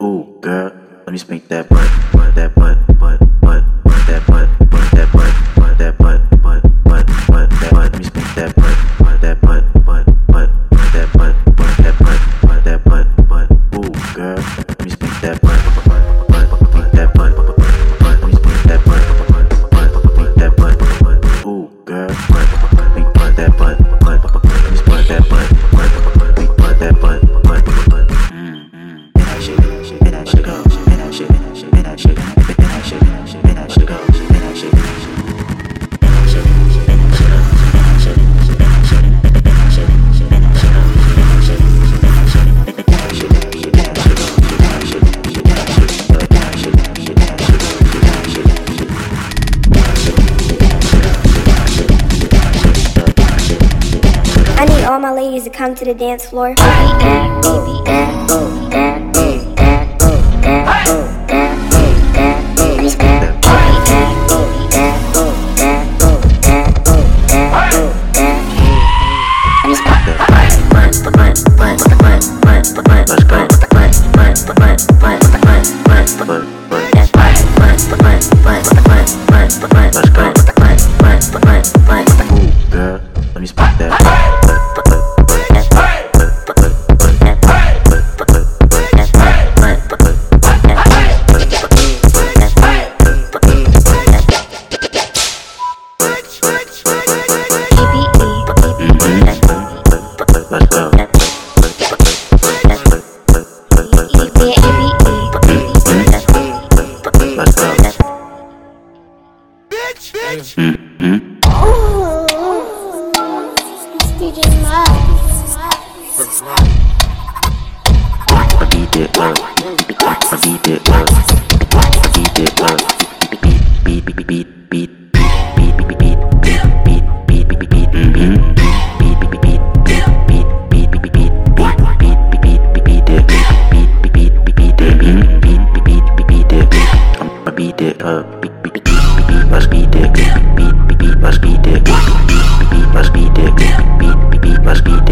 Ooh, girl, let me spank that butt, butt, that butt, butt. all my ladies to come to the dance floor. Yes. Beat it up. Beat it up. Beat beat beat beat beat. must be dick beat beat must be dick beat beat must be dick beat beat beat. must be dick